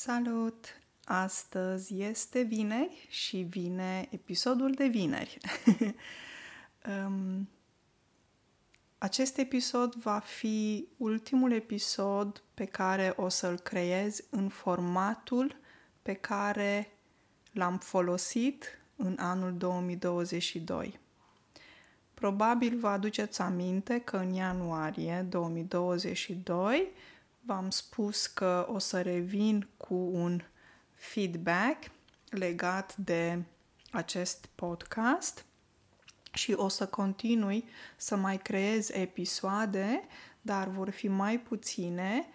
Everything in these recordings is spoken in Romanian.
Salut! Astăzi este vineri și vine episodul de vineri. um, acest episod va fi ultimul episod pe care o să-l creez în formatul pe care l-am folosit în anul 2022. Probabil vă aduceți aminte că în ianuarie 2022 v-am spus că o să revin cu un feedback legat de acest podcast și o să continui să mai creez episoade, dar vor fi mai puține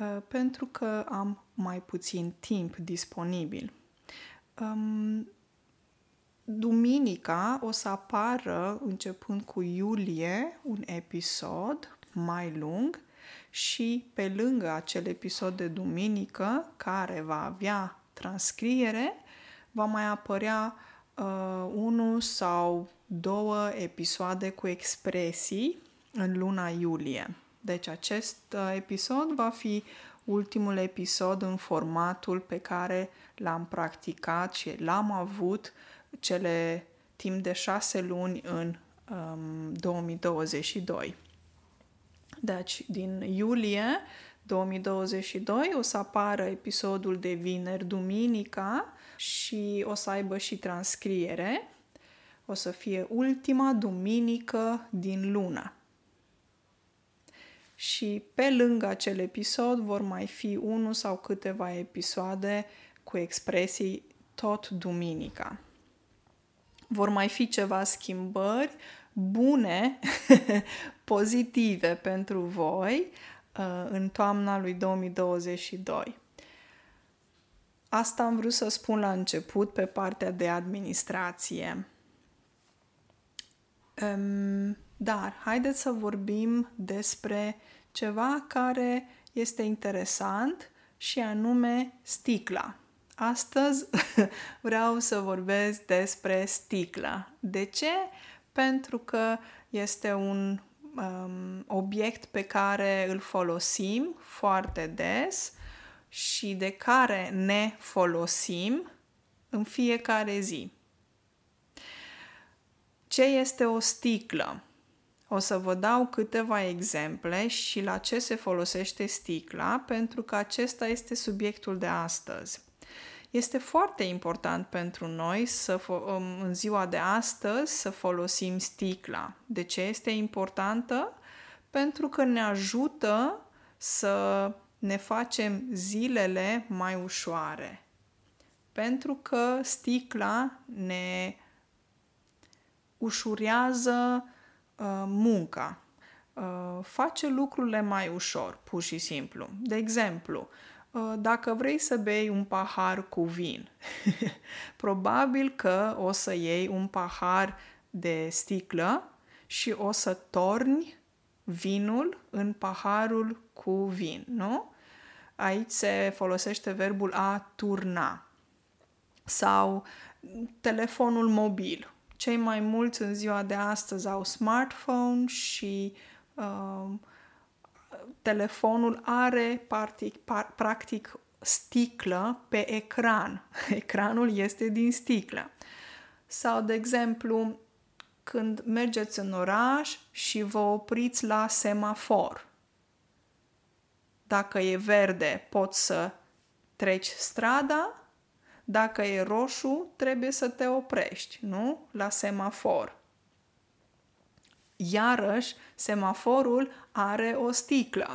uh, pentru că am mai puțin timp disponibil. Um, duminica o să apară, începând cu iulie, un episod mai lung și pe lângă acel episod de duminică care va avea transcriere, va mai apărea uh, unul sau două episoade cu expresii în luna iulie. Deci acest uh, episod va fi ultimul episod în formatul pe care l-am practicat și l-am avut cele timp de șase luni în um, 2022. Deci, din iulie 2022 o să apară episodul de vineri, duminica și o să aibă și transcriere. O să fie ultima duminică din lună. Și pe lângă acel episod vor mai fi unul sau câteva episoade cu expresii tot duminica. Vor mai fi ceva schimbări bune, pozitive pentru voi uh, în toamna lui 2022. Asta am vrut să spun la început pe partea de administrație. Um, dar haideți să vorbim despre ceva care este interesant și anume sticla. Astăzi vreau să vorbesc despre sticla. De ce? pentru că este un um, obiect pe care îl folosim foarte des și de care ne folosim în fiecare zi. Ce este o sticlă? O să vă dau câteva exemple și la ce se folosește sticla, pentru că acesta este subiectul de astăzi. Este foarte important pentru noi să um, în ziua de astăzi să folosim sticla. De ce este importantă? Pentru că ne ajută să ne facem zilele mai ușoare. Pentru că sticla ne ușurează uh, munca, uh, face lucrurile mai ușor, pur și simplu. De exemplu, Uh, dacă vrei să bei un pahar cu vin, probabil că o să iei un pahar de sticlă și o să torni vinul în paharul cu vin, nu? Aici se folosește verbul a turna. Sau telefonul mobil. Cei mai mulți în ziua de astăzi au smartphone și uh, telefonul are practic, practic sticlă pe ecran. Ecranul este din sticlă. Sau, de exemplu, când mergeți în oraș și vă opriți la semafor. Dacă e verde, poți să treci strada, dacă e roșu, trebuie să te oprești, nu? La semafor iarăși semaforul are o sticlă.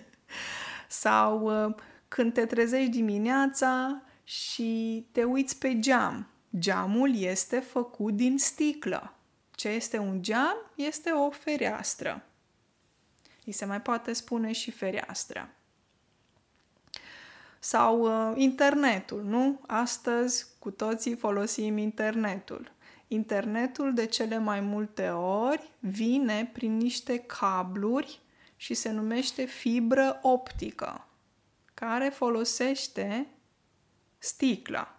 Sau uh, când te trezești dimineața și te uiți pe geam. Geamul este făcut din sticlă. Ce este un geam? Este o fereastră. Îi se mai poate spune și fereastră. Sau uh, internetul, nu? Astăzi cu toții folosim internetul. Internetul de cele mai multe ori vine prin niște cabluri și se numește fibră optică, care folosește sticla.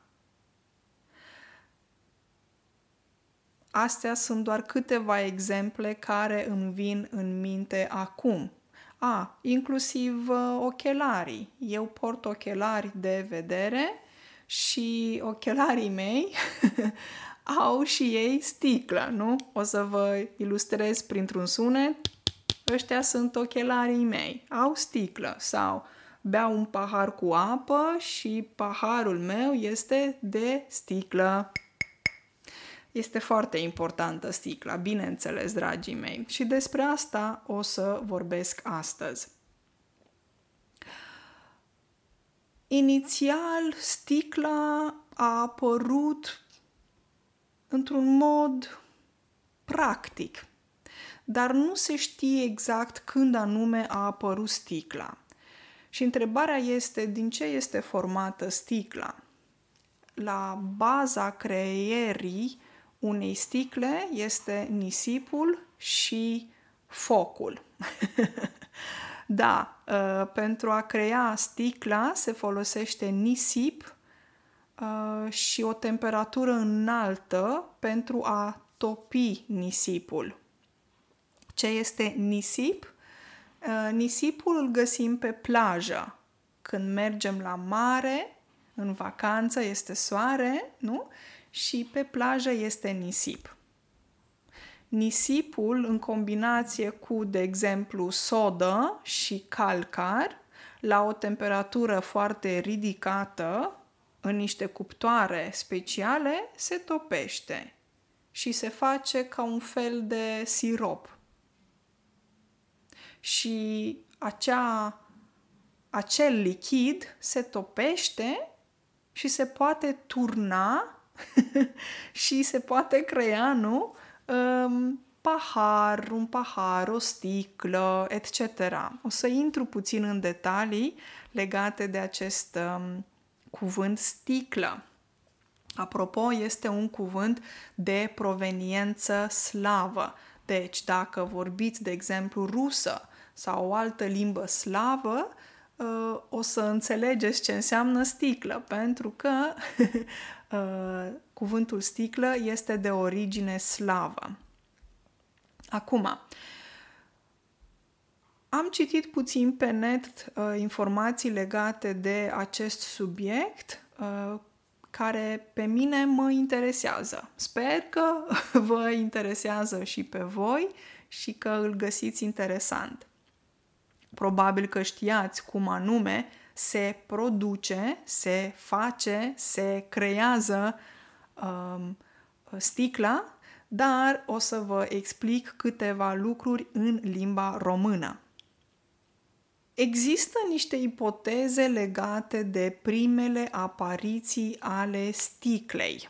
Astea sunt doar câteva exemple care îmi vin în minte acum. A, inclusiv uh, ochelarii. Eu port ochelari de vedere și ochelarii mei au și ei sticlă, nu? O să vă ilustrez printr-un sunet. Ăștia sunt ochelarii mei. Au sticlă sau beau un pahar cu apă și paharul meu este de sticlă. Este foarte importantă sticla, bineînțeles, dragii mei, și despre asta o să vorbesc astăzi. Inițial, sticla a apărut într-un mod practic, dar nu se știe exact când anume a apărut sticla. Și întrebarea este din ce este formată sticla. La baza creierii unei sticle este nisipul și focul. da, uh, pentru a crea sticla se folosește nisip uh, și o temperatură înaltă pentru a topi nisipul. Ce este nisip? Uh, nisipul îl găsim pe plajă. Când mergem la mare, în vacanță, este soare, nu? Și pe plajă este nisip. Nisipul, în combinație cu, de exemplu, sodă și calcar, la o temperatură foarte ridicată, în niște cuptoare speciale, se topește și se face ca un fel de sirop și acea, acel lichid se topește și se poate turna și se poate crea, nu? Um, pahar, un pahar, o sticlă, etc. O să intru puțin în detalii legate de acest um, cuvânt sticlă. Apropo, este un cuvânt de proveniență slavă. Deci, dacă vorbiți, de exemplu, rusă sau o altă limbă slavă, uh, o să înțelegeți ce înseamnă sticlă, pentru că uh, cuvântul sticlă este de origine slavă. Acum, am citit puțin pe net uh, informații legate de acest subiect uh, care pe mine mă interesează. Sper că vă interesează și pe voi și că îl găsiți interesant. Probabil că știați cum anume se produce, se face, se creează um, sticla, dar o să vă explic câteva lucruri în limba română. Există niște ipoteze legate de primele apariții ale sticlei.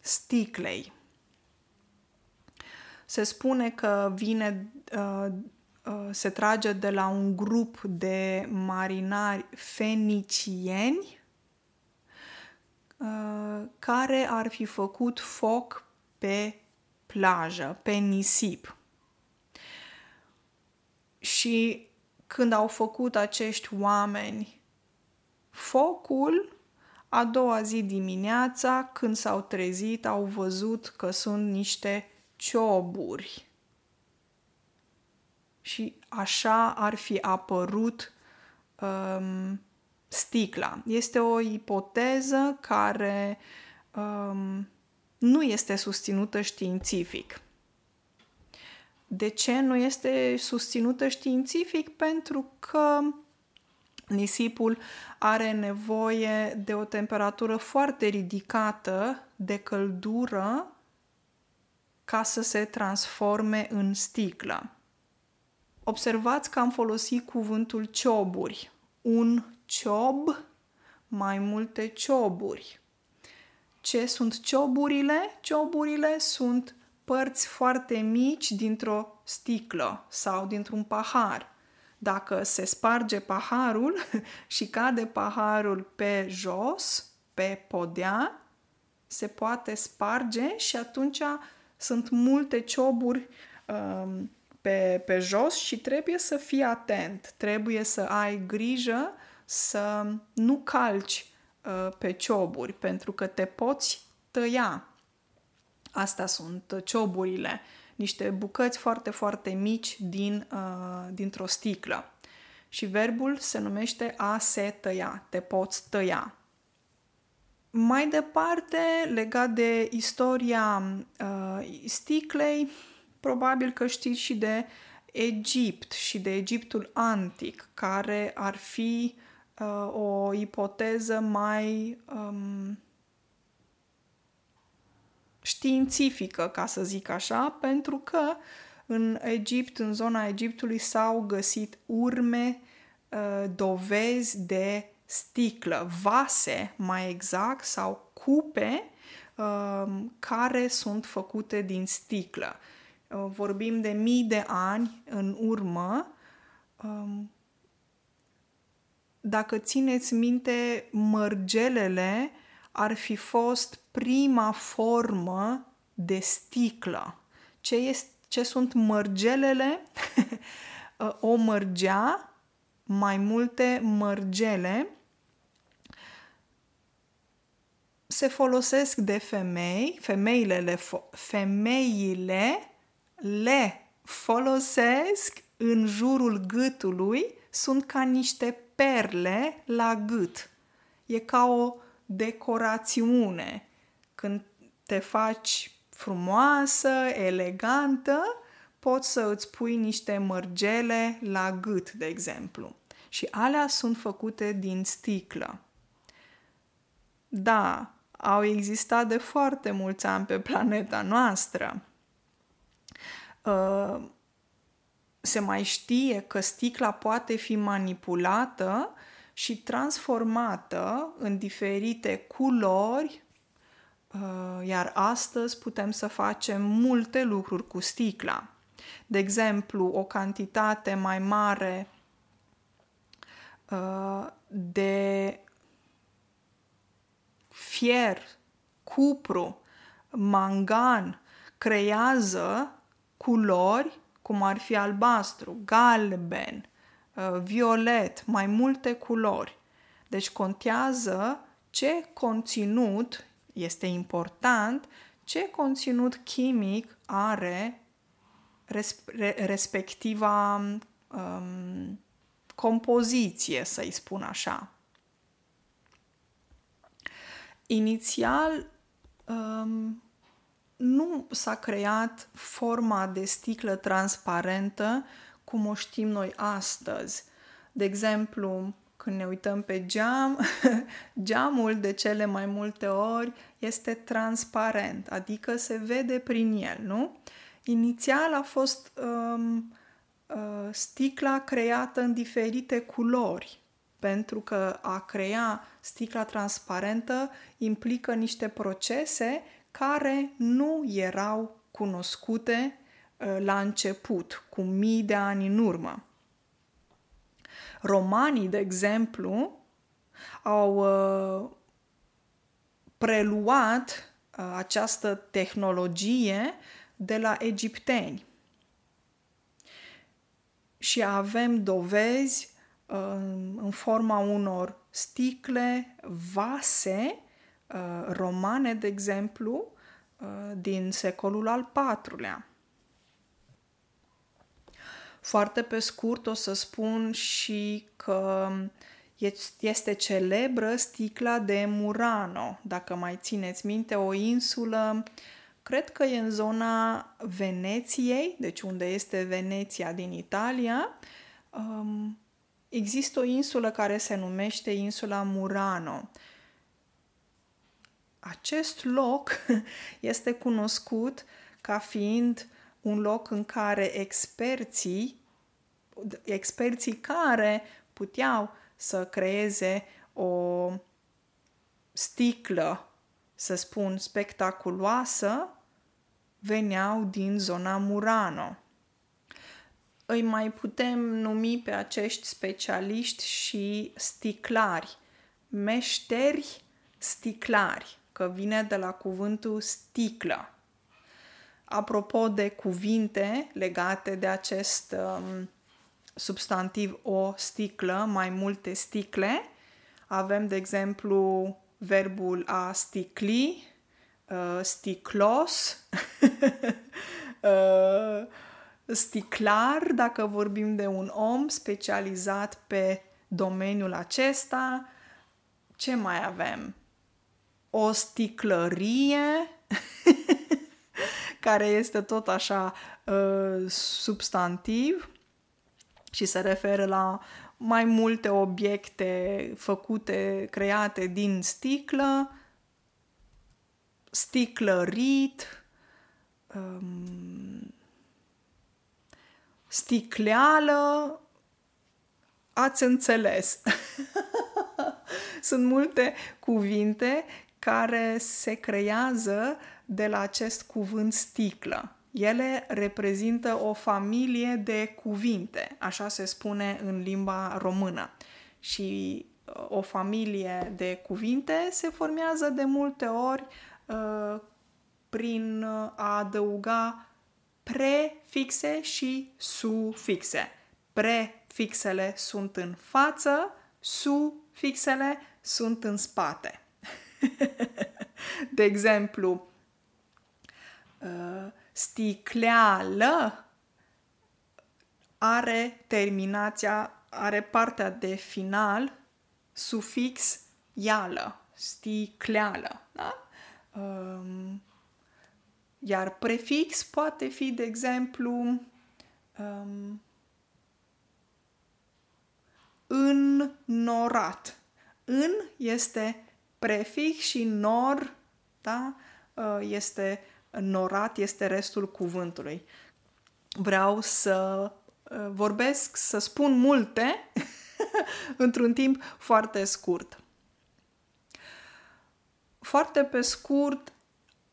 Sticlei. Se spune că vine uh, Uh, se trage de la un grup de marinari fenicieni uh, care ar fi făcut foc pe plajă, pe nisip. Și când au făcut acești oameni focul, a doua zi dimineața, când s-au trezit, au văzut că sunt niște cioburi și așa ar fi apărut um, sticla. Este o ipoteză care um, nu este susținută științific. De ce nu este susținută științific? Pentru că nisipul are nevoie de o temperatură foarte ridicată de căldură ca să se transforme în sticlă. Observați că am folosit cuvântul cioburi. Un ciob, mai multe cioburi. Ce sunt cioburile? Cioburile sunt părți foarte mici dintr-o sticlă sau dintr-un pahar. Dacă se sparge paharul și cade paharul pe jos, pe podea, se poate sparge și atunci sunt multe cioburi um, pe, pe jos și trebuie să fii atent, trebuie să ai grijă să nu calci uh, pe cioburi, pentru că te poți tăia. Asta sunt cioburile. niște bucăți foarte, foarte mici din, uh, dintr-o sticlă. Și verbul se numește a se tăia, te poți tăia. Mai departe, legat de istoria uh, sticlei, probabil că știți și de Egipt și de Egiptul antic, care ar fi uh, o ipoteză mai um, științifică, ca să zic așa, pentru că în Egipt, în zona Egiptului, s-au găsit urme, uh, dovezi de sticlă, vase mai exact, sau cupe uh, care sunt făcute din sticlă. Uh, vorbim de mii de ani în urmă. Um, dacă țineți minte, mărgelele ar fi fost prima formă de sticlă. Ce, este, ce sunt mărgelele? o mărgea, mai multe mărgele se folosesc de femei, femeile le, fo- femeile le folosesc în jurul gâtului, sunt ca niște perle la gât. E ca o decorațiune. Când te faci frumoasă, elegantă, poți să îți pui niște mărgele la gât, de exemplu. Și alea sunt făcute din sticlă. Da, au existat de foarte mulți ani pe planeta noastră. Uh, se mai știe că sticla poate fi manipulată și transformată în diferite culori, uh, iar astăzi putem să facem multe lucruri cu sticla. De exemplu, o cantitate mai mare uh, de fier, cupru, mangan creează culori cum ar fi albastru, galben, uh, violet, mai multe culori. Deci contează ce conținut este important, ce conținut chimic are respectiva um, compoziție, să-i spun așa. Inițial, um, nu s-a creat forma de sticlă transparentă cum o știm noi astăzi. De exemplu, când ne uităm pe geam, geamul de cele mai multe ori este transparent, adică se vede prin el, nu? Inițial a fost um, uh, sticla creată în diferite culori, pentru că a crea sticla transparentă implică niște procese care nu erau cunoscute uh, la început, cu mii de ani în urmă. Romanii, de exemplu, au uh, preluat uh, această tehnologie de la egipteni. Și avem dovezi în forma unor sticle, vase Uh, romane, de exemplu, uh, din secolul al IV-lea. Foarte pe scurt o să spun și că este celebră sticla de Murano, dacă mai țineți minte, o insulă, cred că e în zona Veneției, deci unde este Veneția din Italia. Um, există o insulă care se numește insula Murano acest loc este cunoscut ca fiind un loc în care experții, experții care puteau să creeze o sticlă, să spun, spectaculoasă, veneau din zona Murano. Îi mai putem numi pe acești specialiști și sticlari, meșteri sticlari că vine de la cuvântul sticlă. Apropo de cuvinte legate de acest um, substantiv o sticlă, mai multe sticle, avem, de exemplu, verbul a sticli, uh, sticlos, uh, sticlar, dacă vorbim de un om specializat pe domeniul acesta. Ce mai avem? O sticlărie, care este tot așa uh, substantiv și se referă la mai multe obiecte făcute, create din sticlă, sticlărit, um, sticleală, ați înțeles. Sunt multe cuvinte care se creează de la acest cuvânt sticlă. Ele reprezintă o familie de cuvinte, așa se spune în limba română. Și uh, o familie de cuvinte se formează de multe ori uh, prin a adăuga prefixe și sufixe. Prefixele sunt în față, sufixele sunt în spate. de exemplu, uh, sticleală are terminația, are partea de final, sufix ială, sticleală. Da? Um, iar prefix poate fi, de exemplu, um, înnorat. În este prefix și nor da? Uh, este norat, este restul cuvântului. Vreau să uh, vorbesc, să spun multe într-un timp foarte scurt. Foarte pe scurt,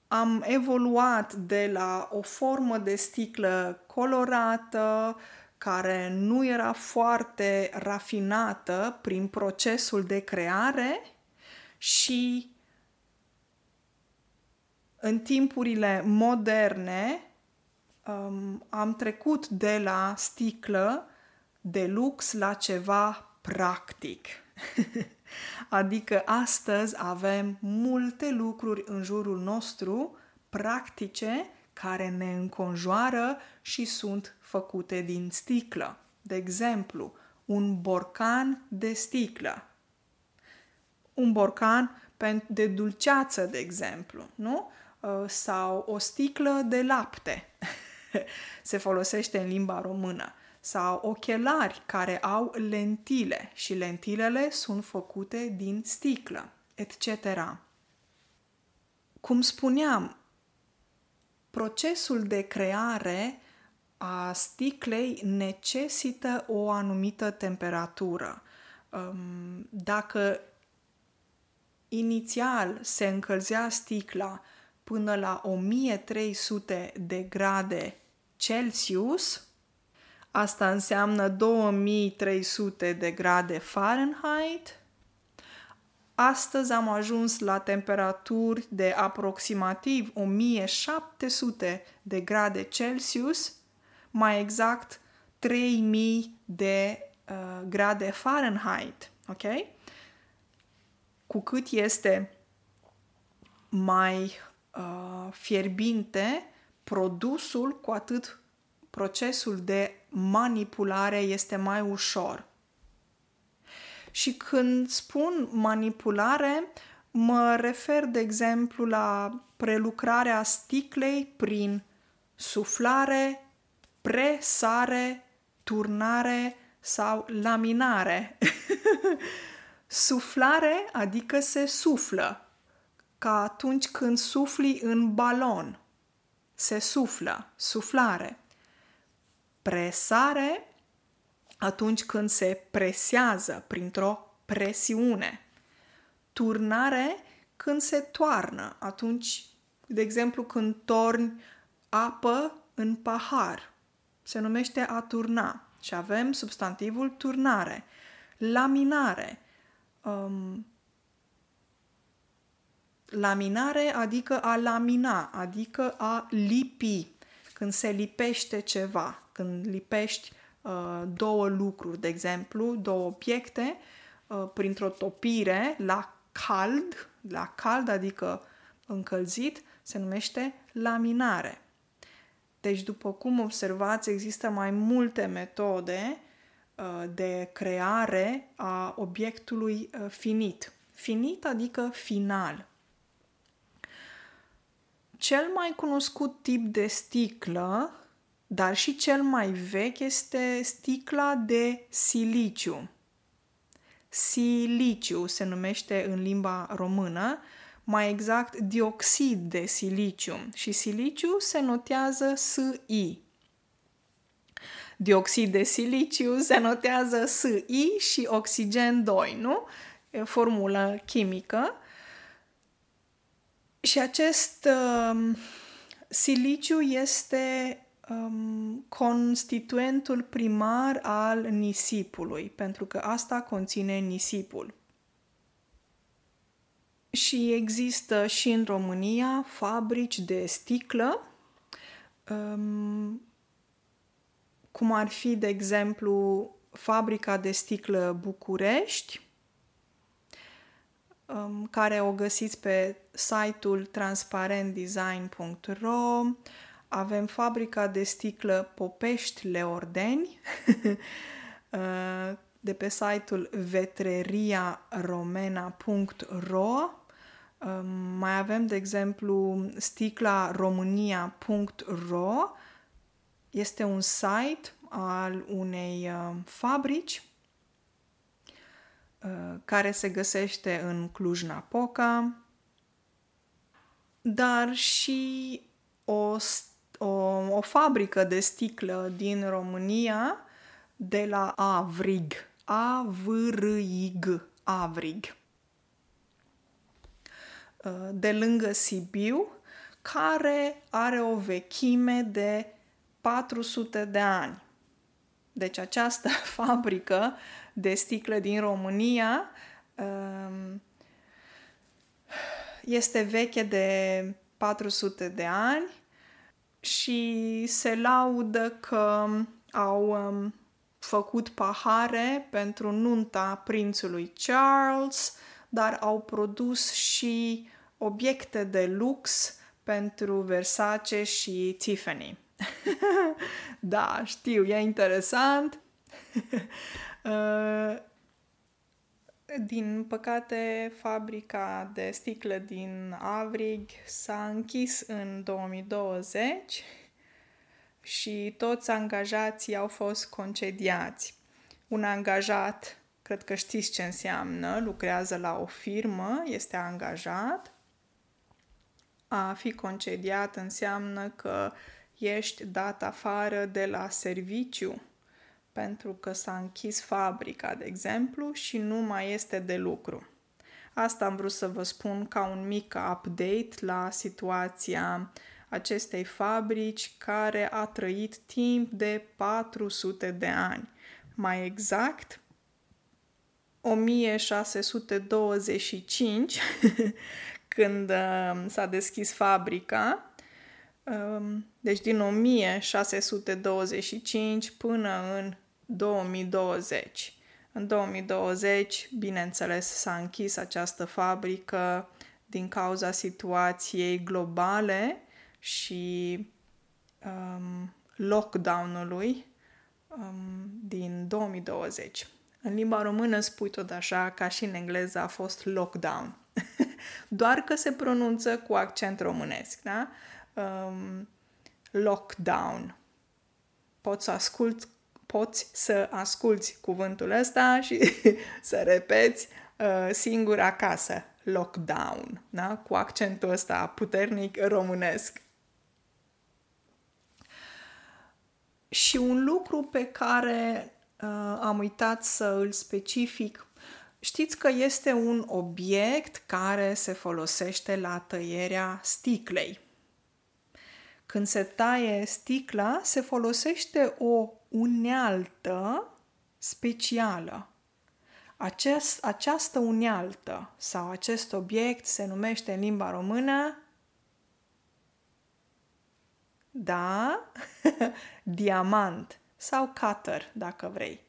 am evoluat de la o formă de sticlă colorată, care nu era foarte rafinată prin procesul de creare și în timpurile moderne um, am trecut de la sticlă de lux la ceva practic. adică astăzi avem multe lucruri în jurul nostru practice care ne înconjoară și sunt făcute din sticlă. De exemplu, un borcan de sticlă. Un borcan de dulceață, de exemplu, nu? Uh, sau o sticlă de lapte. Se folosește în limba română. Sau ochelari care au lentile și lentilele sunt făcute din sticlă, etc. Cum spuneam, procesul de creare a sticlei necesită o anumită temperatură. Um, dacă inițial se încălzea sticla până la 1300 de grade Celsius, asta înseamnă 2300 de grade Fahrenheit. Astăzi am ajuns la temperaturi de aproximativ 1700 de grade Celsius, mai exact 3000 de uh, grade Fahrenheit, ok? Cu cât este mai uh, fierbinte produsul, cu atât procesul de manipulare este mai ușor. Și când spun manipulare, mă refer, de exemplu, la prelucrarea sticlei prin suflare, presare, turnare sau laminare. Suflare adică se suflă, ca atunci când sufli în balon. Se suflă, suflare. Presare, atunci când se presează printr-o presiune. Turnare, când se toarnă, atunci, de exemplu, când torni apă în pahar. Se numește a turna și avem substantivul turnare. Laminare, um, Laminare adică a lamina, adică a lipi. Când se lipește ceva, când lipești uh, două lucruri, de exemplu, două obiecte, uh, printr-o topire la cald, la cald adică încălzit, se numește laminare. Deci, după cum observați, există mai multe metode uh, de creare a obiectului uh, finit. Finit adică final. Cel mai cunoscut tip de sticlă, dar și cel mai vechi, este sticla de siliciu. Siliciu se numește în limba română, mai exact dioxid de siliciu și siliciu se notează SI. Dioxid de siliciu se notează SI și oxigen 2, nu? E formulă chimică. Și acest um, siliciu este um, constituentul primar al nisipului, pentru că asta conține nisipul. Și există și în România fabrici de sticlă, um, cum ar fi, de exemplu, fabrica de sticlă București, um, care o găsiți pe site-ul transparentdesign.ro. Avem fabrica de sticlă Popești Leordeni, uh, de pe site-ul vetreriaromena.ro Um, mai avem, de exemplu, sticla românia.ro este un site al unei uh, fabrici uh, care se găsește în Cluj-Napoca, dar și o, o, o fabrică de sticlă din România de la Avrig. A-V-R-I-G. Avrig. Uh, de lângă Sibiu, care are o vechime de 400 de ani. Deci această fabrică de sticlă din România um, este veche de 400 de ani și se laudă că au um, făcut pahare pentru nunta prințului Charles, dar au produs și obiecte de lux pentru Versace și Tiffany. da, știu, e interesant. Uh, din păcate, fabrica de sticlă din Avrig s-a închis în 2020 și toți angajații au fost concediați. Un angajat cred că știți ce înseamnă, lucrează la o firmă, este angajat. A fi concediat înseamnă că ești dat afară de la serviciu pentru că s-a închis fabrica, de exemplu, și nu mai este de lucru. Asta am vrut să vă spun ca un mic update la situația acestei fabrici care a trăit timp de 400 de ani. Mai exact, 1625, când uh, s-a deschis fabrica. Uh, deci din 1625 până în 2020. În 2020, bineînțeles, s-a închis această fabrică din cauza situației globale și um, lockdown-ului um, din 2020. În limba română spui tot așa, ca și în engleză a fost lockdown. Doar că se pronunță cu accent românesc, da? Um, lockdown. Poți să ascult, poți să asculți cuvântul ăsta și să repeți uh, singur acasă. Lockdown, da? Cu accentul ăsta puternic românesc. Și un lucru pe care uh, am uitat să îl specific. Știți că este un obiect care se folosește la tăierea sticlei. Când se taie sticla, se folosește o unealtă specială. Acest, această unealtă sau acest obiect se numește în limba română da, diamant sau cutter, dacă vrei.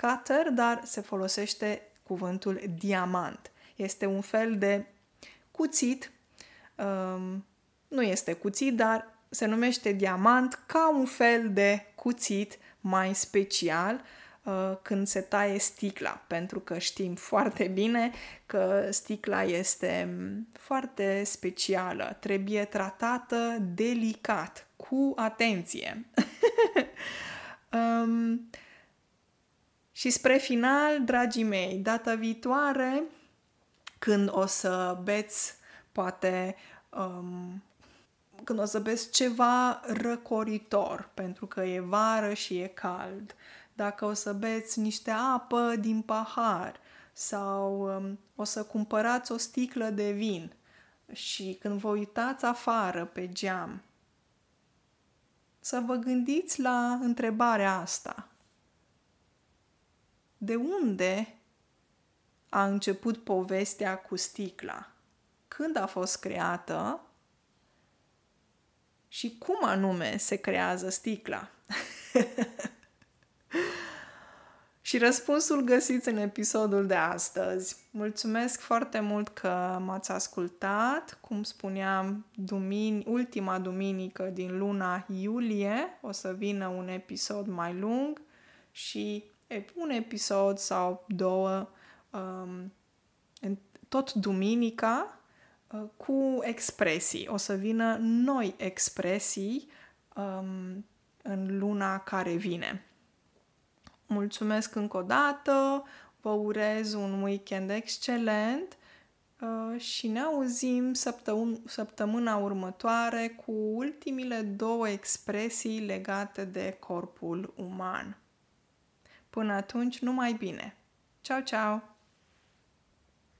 Cutter, dar se folosește cuvântul diamant. Este un fel de cuțit, um, nu este cuțit, dar se numește diamant ca un fel de cuțit mai special uh, când se taie sticla, pentru că știm foarte bine că sticla este mm, foarte specială, trebuie tratată delicat, cu atenție. um, și spre final, dragii mei, data viitoare, când o să beți, poate, um, când o să beți ceva răcoritor, pentru că e vară și e cald, dacă o să beți niște apă din pahar sau um, o să cumpărați o sticlă de vin și când vă uitați afară pe geam, să vă gândiți la întrebarea asta. De unde a început povestea cu sticla? Când a fost creată? Și cum anume se creează sticla? Și răspunsul găsiți în episodul de astăzi. Mulțumesc foarte mult că m-ați ascultat. Cum spuneam, dumini, ultima duminică din luna iulie o să vină un episod mai lung și un episod sau două um, tot duminica uh, cu expresii. O să vină noi expresii um, în luna care vine. Mulțumesc încă o dată, vă urez un weekend excelent uh, și ne auzim săptămâna, săptămâna următoare cu ultimile două expresii legate de corpul uman. Până atunci, numai bine! Ciao, ciao!